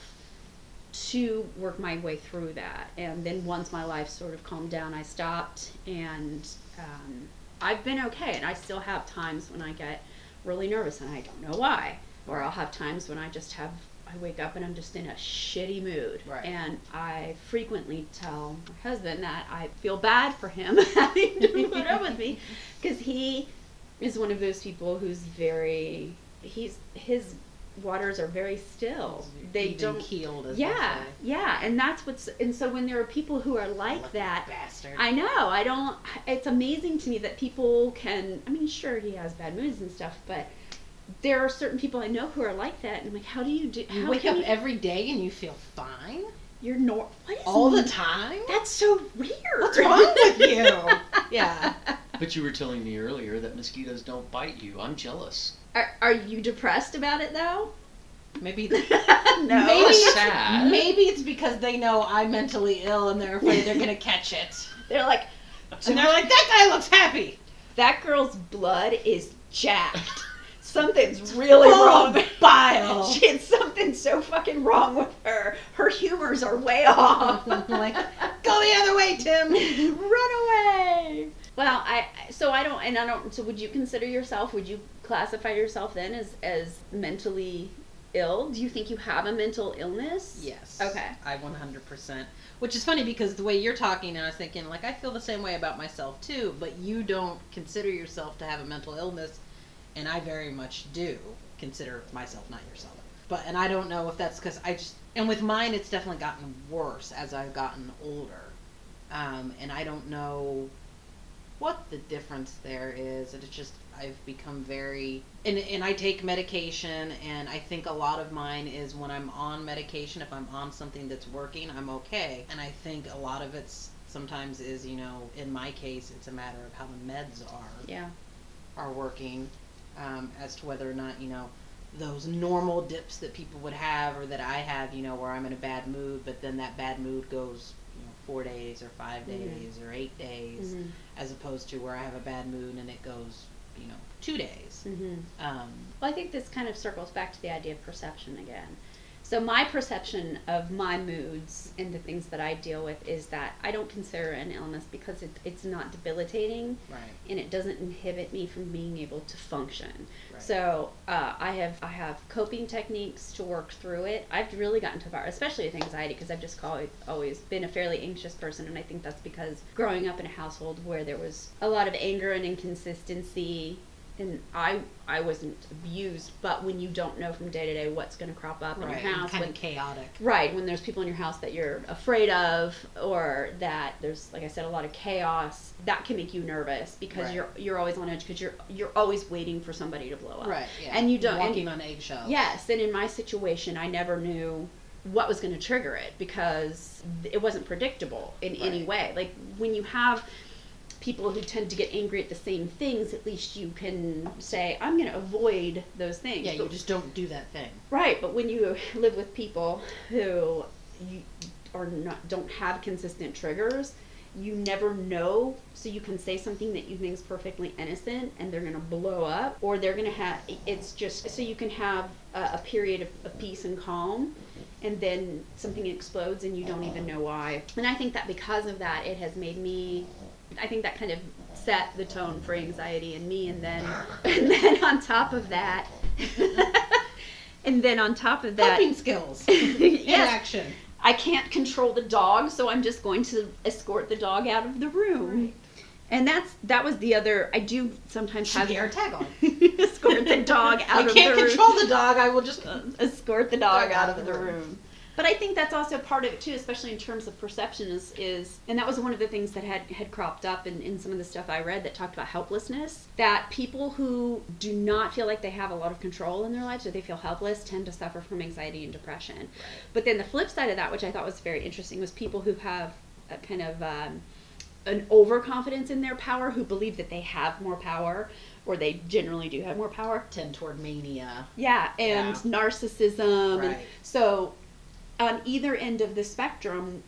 to work my way through that. And then once my life sort of calmed down, I stopped and um, I've been okay. And I still have times when I get really nervous and I don't know why. Or I'll have times when I just have, I wake up and I'm just in a shitty mood. Right. And I frequently tell my husband that I feel bad for him having to put up with me because he is one of those people who's very, he's, his waters are very still. They Even don't keeled. As yeah, they yeah, and that's what's and so when there are people who are like that, Bastard. I know. I don't. It's amazing to me that people can. I mean, sure, he has bad moods and stuff, but there are certain people I know who are like that, and I'm like, how do you do? you wake up you, every day and you feel fine you're nor what is all the time. That's so weird. What's wrong with you? Yeah. But you were telling me earlier that mosquitoes don't bite you. I'm jealous. Are, are you depressed about it though? Maybe no. Maybe it's, sad. maybe it's because they know I'm mentally ill and they're afraid they're gonna catch it. They're like, And they're like, that guy looks happy. that girl's blood is jacked. Something's really Full wrong. bile. She had something so fucking wrong with her. Her humors are way off. like, go the other way, Tim. Run away. Well, I so I don't and I don't so would you consider yourself would you classify yourself then as as mentally ill? Do you think you have a mental illness? Yes. Okay. I 100%. Which is funny because the way you're talking, and I was thinking, like, I feel the same way about myself too, but you don't consider yourself to have a mental illness, and I very much do consider myself, not yourself. But, and I don't know if that's because I just, and with mine, it's definitely gotten worse as I've gotten older. Um, and I don't know what the difference there is. And it's just, I've become very, and, and I take medication, and I think a lot of mine is when I'm on medication, if I'm on something that's working, I'm okay. And I think a lot of it's sometimes is, you know, in my case, it's a matter of how the meds are Yeah. are working um, as to whether or not you know those normal dips that people would have or that I have you know where I'm in a bad mood but then that bad mood goes you know four days or 5 Mhm. days or eight days Mhm. As opposed to where I have a bad mood and it goes you know two days Mhm. um, Well, I think this kind of circles back to the idea of perception again. So my perception of my moods and the things that I deal with is that I don't consider it an illness because it, it's not debilitating Right. and it doesn't inhibit me from being able to function. Right. So uh, I have I have coping techniques to work through it. I've really gotten to far, especially with anxiety, because I've just always always been a fairly anxious person, and I think that's because growing up in a household where there was a lot of anger and inconsistency. And I I wasn't abused, but when you don't know from day to day what's going to crop up in your house, Kind when- of chaotic. Right, when there's people in your house that you're afraid of, or that there's, like I said, a lot of chaos, that can make you nervous because Right. you're you're always on edge because you're you're always waiting for somebody to blow up. Right. Yeah. And you don't. and- walking on eggshells. yes, and in my situation, I never knew what was going to trigger it because it wasn't predictable in any way. Like when you have people who tend to get angry at the same things, at least you can say, I'm going to avoid those things. Yeah. You just don't do that thing. Right, but when you live with people who you are not don't have consistent triggers, you never know. So you can say something that you think is perfectly innocent, and they're gonna blow up, or they're gonna have. It's just so you can have a, a period of, of peace and calm, and then something explodes, and you don't even know why. And I think that because of that, it has made me. I think that kind of set the tone for anxiety in me, and then and then on top of that. And then on top of that, Coping skills. yes, Interaction. I can't control the dog, so I'm just going to escort the dog out of the room. And that's that was the other. I do sometimes Should have our tag on. escort the dog out I of the room. I can't control the dog. I will just. Uh, escort the dog Dog out of the room. room. But I think that's also part of it too, especially in terms of perception. Is is and that was one of the things that had had cropped up in, in some of the stuff I read that talked about helplessness. That people who do not feel like they have a lot of control in their lives or they feel helpless tend to suffer from anxiety and depression. But then the flip side of that, which I thought was very interesting, was people who have a kind of um, an overconfidence in their power, who believe that they have more power, or they generally do have more power. Tend toward mania. Yeah, and Yeah. narcissism. And Right. so, on either end of the spectrum,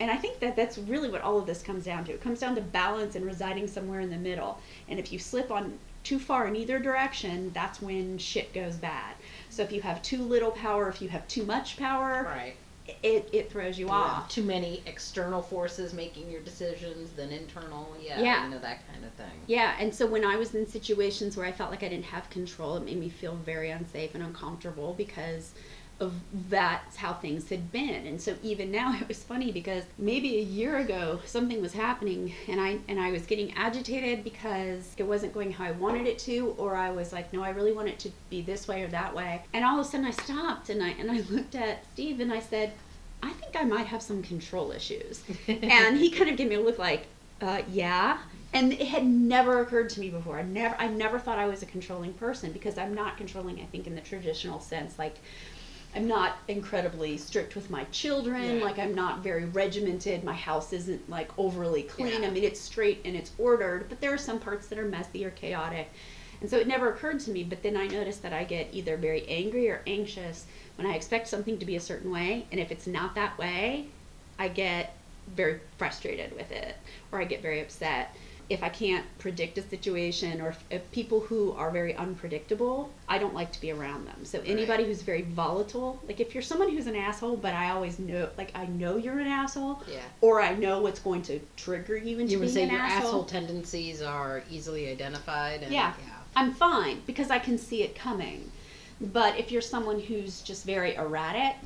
and I think that that's really what all of this comes down to. It comes down to balance and residing somewhere in the middle. And if you slip on too far in either direction, that's when shit goes bad. So if you have too little power, if you have too much power, Right. it, it throws you Yeah. off. Too many external forces making your decisions than internal. Yeah. Yeah. You know that kind of thing. Yeah, and so when I was in situations where I felt like I didn't have control, it made me feel very unsafe and uncomfortable because of that's how things had been. And so even now it was funny because maybe a year ago something was happening and I and I was getting agitated because it wasn't going how I wanted it to or I was like, no, I really want it to be this way or that way. And all of a sudden I stopped and I and I looked at Steve and I said, I think I might have some control issues. and he kind of gave me a look like, uh, yeah. And it had never occurred to me before. I never, I never thought I was a controlling person because I'm not controlling. I think in the traditional sense, like I'm not incredibly strict with my children. Yeah. Like I'm not very regimented. My house isn't like overly clean. Yeah. I mean, it's straight and it's ordered, but there are some parts that are messy or chaotic. And so it never occurred to me. But then I noticed that I get either very angry or anxious when I expect something to be a certain way, and if it's not that way, I get very frustrated with it or I get very upset. If I can't predict a situation or if, if people who are very unpredictable, I don't like to be around them. So anybody who's very volatile, like if you're someone who's an asshole, but I always know, like I know you're an asshole, Yeah. or I know what's going to trigger you into You would being say an your asshole. asshole. tendencies are easily identified. And, Yeah. I'm fine because I can see it coming. But if you're someone who's just very erratic,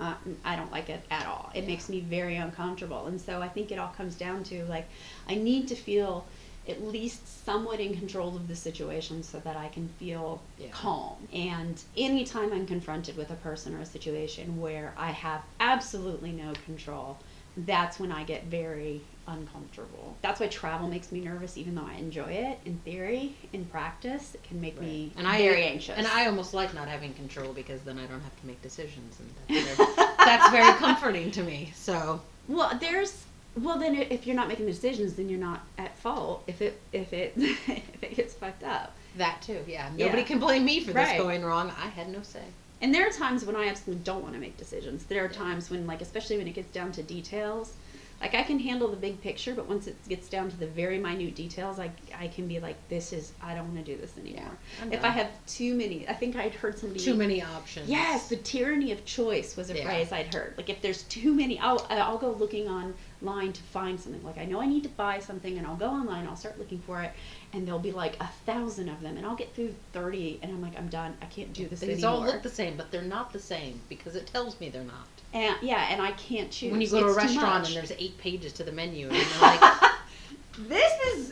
uh, I don't like it at all. It makes me very uncomfortable. And so I think it all comes down to like, I need to feel at least somewhat in control of the situation so that I can feel Yeah. calm. And anytime I'm confronted with a person or a situation where I have absolutely no control, that's when I get very uncomfortable. That's why travel makes me nervous, even though I enjoy it in theory. In practice, it can make me And I very anxious. And I almost like not having control because then I don't have to make decisions, and that's very, that's very comforting to me. So Well, there's well then if you're not making the decisions, then you're not at fault if it if it if it gets fucked up. that too, yeah. Nobody Yeah. can blame me for this Right. going wrong. I had no say. And there are times when I absolutely don't want to make decisions. There are times when like especially when it gets down to details, Like I can handle the big picture, but once it gets down to the very minute details, I I can be like, this is I don't want to do this anymore. I'm if. I have too many, I think I'd heard somebody Too many options. Yes, the tyranny of choice was a Yeah. phrase I'd heard. Like if there's too many, I'll I'll go looking online to find something. Like I know I need to buy something, and I'll go online. I'll start looking for it, and there'll be like a thousand of them, and I'll get through thirty, and I'm like, I'm done. I can't do this These anymore. all look the same, but they're not the same because it tells me they're not. and yeah, and I can't choose. When you go to a restaurant and there's eight pages to the menu, and you're like, this is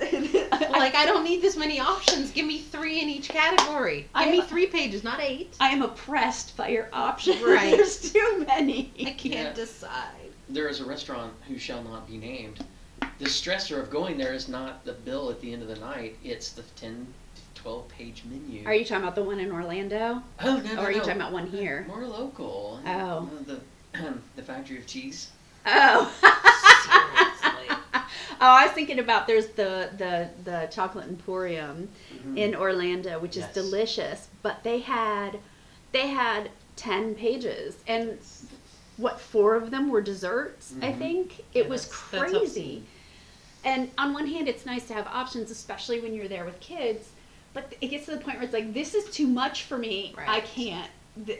like I don't need this many options. Give me three in each category. Give I- me three pages, not eight. I am oppressed by your options. Right. There's too many. I can't Yeah. decide. There is a restaurant who shall not be named. The stressor of going there is not the bill at the end of the night, it's the 10, 12 page menu. Are you talking about the one in Orlando, Oh, no, no, or are you no. talking about one here? More local. Oh. The, the factory of cheese. Oh. Seriously. oh, I was thinking about there's the the the chocolate emporium Mhm. in Orlando, which is Yes. delicious. But they had they had ten pages, and what four of them were desserts. I Mhm. think it Yeah, was that's- that's crazy. obscene. and on one hand, it's nice to have options, especially when you're there with kids. But it gets to the point where it's like, this is too much for me. I can't.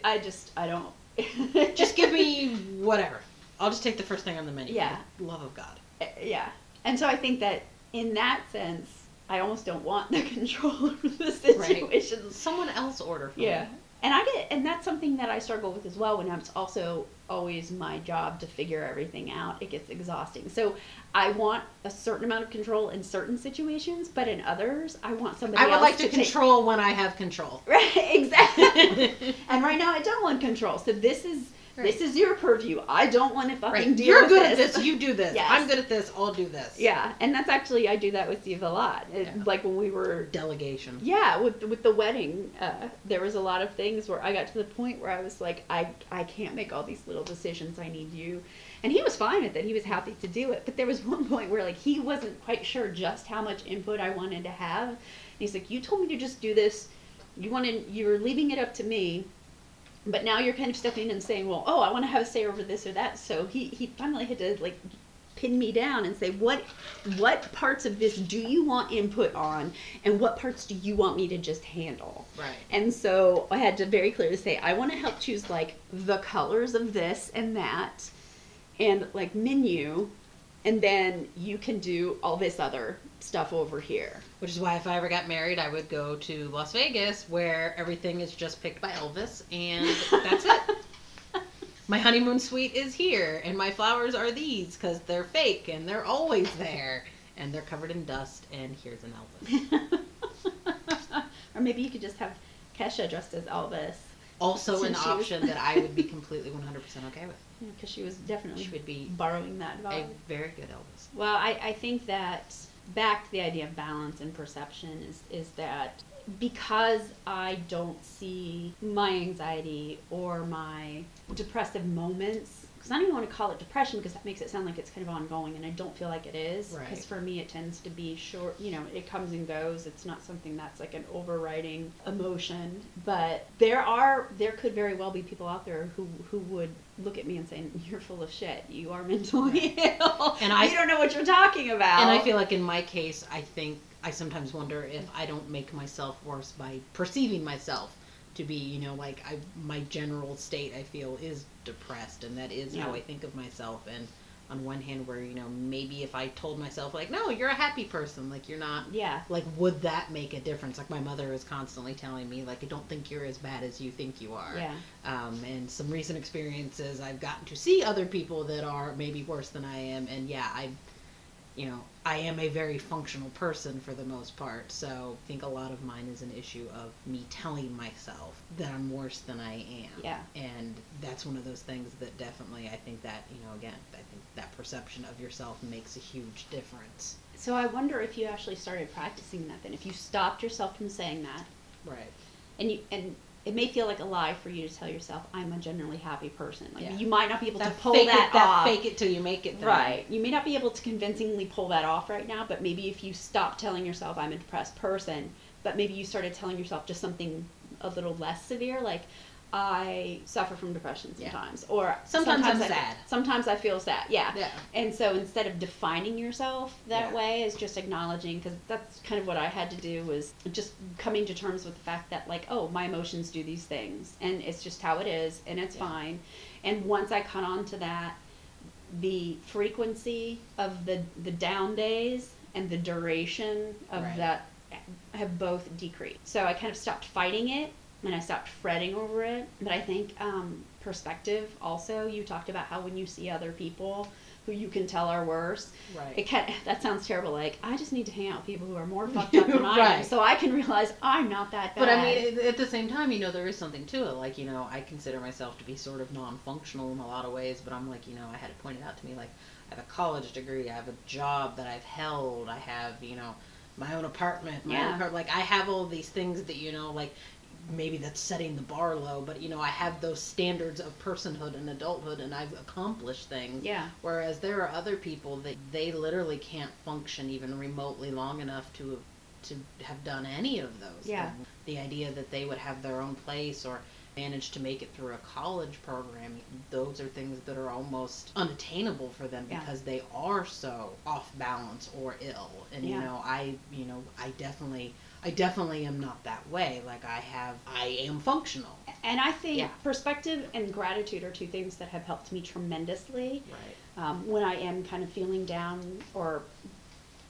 I just, I don't. Just give me whatever. I'll just take the first thing on the menu. Yeah. Love of God. Uh, yeah and so i think that in that sense i almost don't want the control of the situations Someone else order for yeah me. And i get and that's something that i struggle with as well when it's also always my job to figure everything out it gets exhausting so i want a certain amount of control in certain situations but in others i want somebody I would else like to, take- control when I have control. right exactly and right now i don't want control so this is this is your purview i don't want to fucking Right. deal You're good at this. this. You do this. Yes. I'm good at this. I'll do this. Yeah, and that's actually I do that with Steve a lot. It- Yeah. Like when we were, Delegation. yeah, with with the wedding, uh, there was a lot of things where I got to the point where I was like, I I can't make all these little decisions. I need you, and he was fine with it. He was happy to do it. But there was one point where like he wasn't quite sure just how much input I wanted to have. And he's like, you told me to just do this. You wanted you were leaving it up to me. But now you're kind of stepping in and saying, well, oh, I want to have a say over this or that. So he, he finally had to like pin me down and say what what parts of this do you want input on and what parts do you want me to just handle Right. and so i had to very clearly say i want to help choose like the colors of this and that and like menu and then you can do all this other stuff over here Which is why if I ever got married, I would go to Las Vegas where everything is just picked by Elvis and that's it. My honeymoon suite is here and my flowers are these because they're fake and they're always there and they're covered in dust and here's an Elvis. or maybe you could just have kesha dressed as elvis Also an she was- option that I would be completely 100% okay with. because she was definitely She would be borrowing that a very good Elvis. Well, I, I think that back to the idea of balance and perception is, is that because I don't see my anxiety or my depressive moments, because I don't even want to call it depression because that makes it sound like it's kind of ongoing, and I don't feel like it is. Because Right. for me, it tends to be short, you know, it comes and goes. It's not something that's like an overriding emotion. But there are, there could very well be people out there who, who would look at me and say, You're full of shit. You are mentally ill. And I- you don't know what you're talking about. And I feel like in my case, I think I sometimes wonder if I don't make myself worse by perceiving myself to be, you know, like I my general state I feel is depressed, and that is how I think of myself. And on one hand, where you know maybe if I told myself like, no, you're a happy person, like you're not. Yeah. Like, would that make a difference? Like, my mother is constantly telling me, like, I don't think you're as bad as you think you are. Yeah. Um, and some recent experiences, I've gotten to see other people that are maybe worse than I am, and yeah, I, you know, I am a very functional person for the most part. So I think a lot of mine is an issue of me telling myself that I'm worse than I am. Yeah. And that's one of those things that definitely, I think that, you know, again, I think that perception of yourself makes a huge difference. So I wonder if you actually started practicing that then. If you stopped yourself from saying that, Right. and you and it may feel like a lie for you to tell yourself, "I'm a generally happy person." Like Yeah. you might not be able That to pull that, it, that off. fake it till you make it. Thing. Right. You may not be able to convincingly pull that off right now, but maybe if you stop telling yourself I'm a depressed person, but maybe you started telling yourself just something a little less severe, like I suffer from depression Yeah. sometimes, or Sometimes I'm I, sad. Sometimes I feel sad. Yeah. Yeah. And so instead of defining yourself that Yeah. way, is just acknowledging because that's kind of what I had to do was just coming to terms with the fact that like, oh, my emotions do these things, and it's just how it is, and it's Yeah. fine. And once I caught on to that, the frequency of the the down days and the duration of Right. that eh, have both decreased. So I kind of stopped fighting it and I stopped fretting over it. But I think um, perspective also. You talked about how when you see other people who you can tell are worse, Right. it kind that sounds terrible. Like I just need to hang out with people who are more fucked up than I am, so I can realize I'm not that bad. But I mean, at- at the same time, you know, there is something to it. Like, you know, I consider myself to be sort of non-functional in a lot of ways, but I'm like, you know, I had it pointed out to me, like, I have a college degree, I have a job that I've held, I have, you know, my own apartment, my Yeah. own car. Like, I have all these things that, you know, like, maybe that's setting the bar low, but, you know, I have those standards of personhood and adulthood, and I've accomplished things. yeah, Whereas there are other people that they literally can't function even remotely long enough to to have done any of those. Yeah. things. The idea that they would have their own place or manage to make it through a college program, those are things that are almost unattainable for them Yeah. because they are so off balance or ill. And you know, I you know, I definitely I definitely am not that way. Like I have I am functional. and I think Yeah. perspective and gratitude are two things that have helped me tremendously. Right. um, when I am kind of feeling down or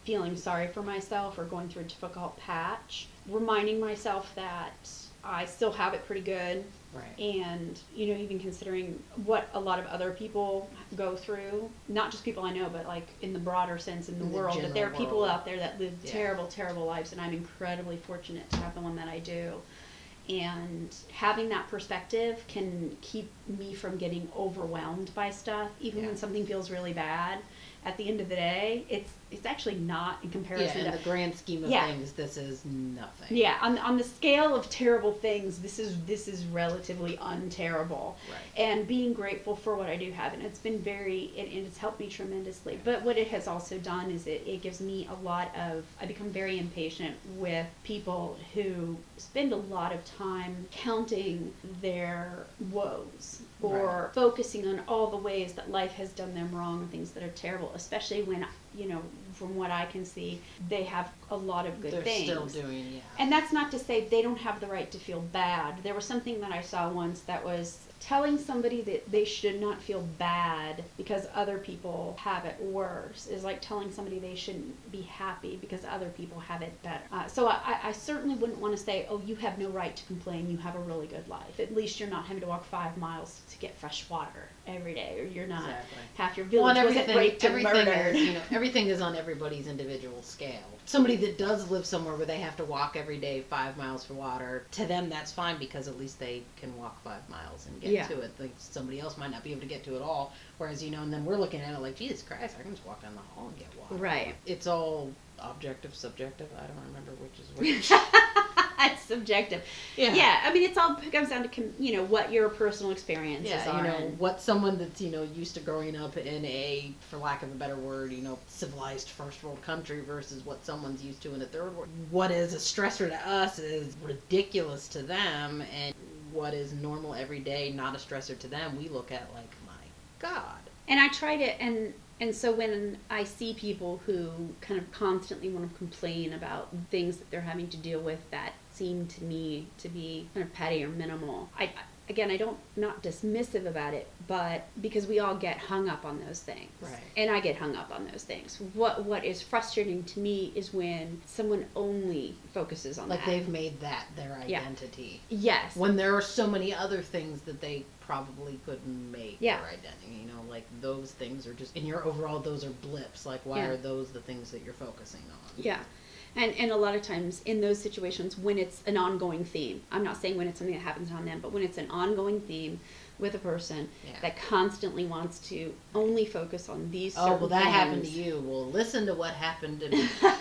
feeling sorry for myself or going through a difficult patch, reminding myself that I still have it pretty good. Right. And, you know, even considering what a lot of other people go through, not just people I know, but like in the broader sense in the, In the world, that there are people world. out there that live Yeah. terrible, terrible lives, and I'm incredibly fortunate to have the one that I do. And having that perspective can keep me from getting overwhelmed by stuff, even Yeah. when something feels really bad. At the end of the day, it's it's actually not in Yeah, comparison in to the grand scheme of Yeah. things, this is nothing. yeah, on on the scale of terrible things, this is this is relatively unterrible. Right. And being grateful for what I do have, and it's been very, it, and it's helped me tremendously. But what it has also done is it, it gives me a lot of, I become very impatient with people who spend a lot of time counting their woes or Right. focusing on all the ways that life has done them wrong and things that are terrible, especially when, you know, from what I can see, they have a lot of good They're things. still doing, yeah. And that's not to say they don't have the right to feel bad. There was something that I saw once that was telling somebody that they should not feel bad because other people have it worse is like telling somebody they shouldn't be happy because other people have it better. Uh, so I, I certainly wouldn't want to say, oh, you have no right to complain. You have a really good life. At least you're not having to walk five miles to get fresh water every day, or you're not Exactly. half your village and wasn't everything, raped and everything murdered. is, you know, everything is on everybody's individual scale. Somebody that does live somewhere where they have to walk every day five miles for water, to them that's fine because at least they can walk five miles and get Yeah. to it. Like somebody else might not be able to get to it all. Whereas, you know, and then we're looking at it like, Jesus Christ, I can just walk down the hall and get water. Right. It's all objective, subjective. I don't remember which is which. It's subjective. Yeah. Yeah, I mean, it's all it comes down to you know what your personal experiences Yeah, are. you know, what someone that's, you know, used to growing up in a, for lack of a better word, you know, civilized first world country versus what someone's used to in a third world. What is a stressor to us is ridiculous to them, and what is normal every day, not a stressor to them, we look at like, my God. and I try to and and so when I see people who kind of constantly want to complain about things that they're having to deal with that seem to me to be kind of petty or minimal, I again I don't not dismissive about it, but because we all get hung up on those things, Right. and I get hung up on those things. What what is frustrating to me is when someone only focuses on Like that. they've made that their Yeah. identity. yes When there are so many other things that they probably couldn't make Yeah. their identity. You know, like those things are just in your overall those are blips. Like why Yeah. are those the things that you're focusing on? Yeah. And, and a lot of times in those situations when it's an ongoing theme, I'm not saying when it's something that happens on them, but when it's an ongoing theme with a person Yeah. that constantly wants to only focus on these Oh well, that happened to you. Well, listen to what happened to me.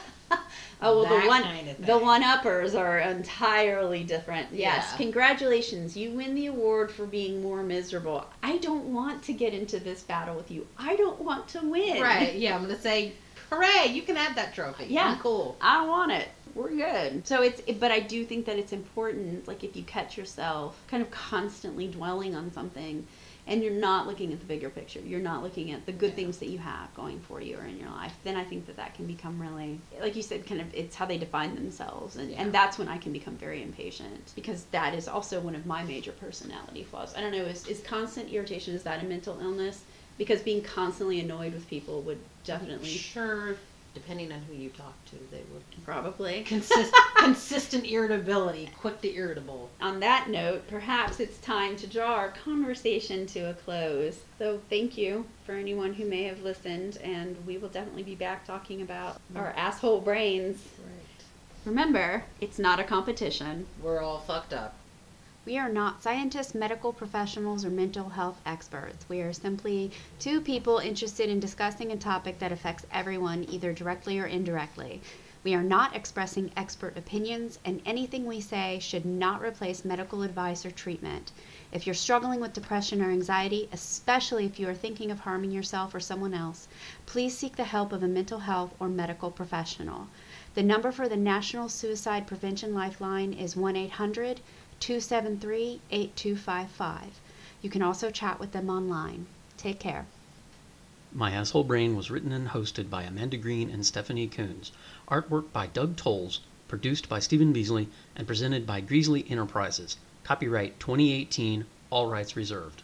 Oh well, That the one kind of the one uppers are entirely different. Yes, Yeah. congratulations, you win the award for being more miserable. I don't want to get into this battle with you. I don't want to win. right? Yeah, I'm gonna say, Hooray! You can have that trophy. Yeah. I'm cool. I want it. We're good. So it's, but I do think that it's important, like if you catch yourself kind of constantly dwelling on something and you're not looking at the bigger picture, you're not looking at the good things that you have going for you or in your life, then I think that that can become really, like you said, kind of, it's how they define themselves. And, Yeah. and that's when I can become very impatient because that is also one of my major personality flaws. I don't know, is, is constant irritation, is that a mental illness? Because being constantly annoyed with people would definitely, Sure. Depending on who you talk to, they would probably. consist consistent irritability, quick to irritable. on that note, perhaps it's time to draw our conversation to a close. So, thank you for anyone who may have listened, and we will definitely be back talking about mm-hmm. our asshole brains. Right. Remember, it's not a competition. We're all fucked up. We are not scientists, medical professionals, or mental health experts. We are simply two people interested in discussing a topic that affects everyone, either directly or indirectly. We are not expressing expert opinions, and anything we say should not replace medical advice or treatment. If you're struggling with depression or anxiety, especially if you are thinking of harming yourself or someone else, please seek the help of a mental health or medical professional. The number for the National Suicide Prevention Lifeline is 1 800 273 8255. You can also chat with them online. Take care. My Asshole Brain was written and hosted by Amanda Green and Stephanie Coons. Artwork by Doug Tolles, produced by Stephen Beasley, and presented by Greasley Enterprises. Copyright 2018, all rights reserved.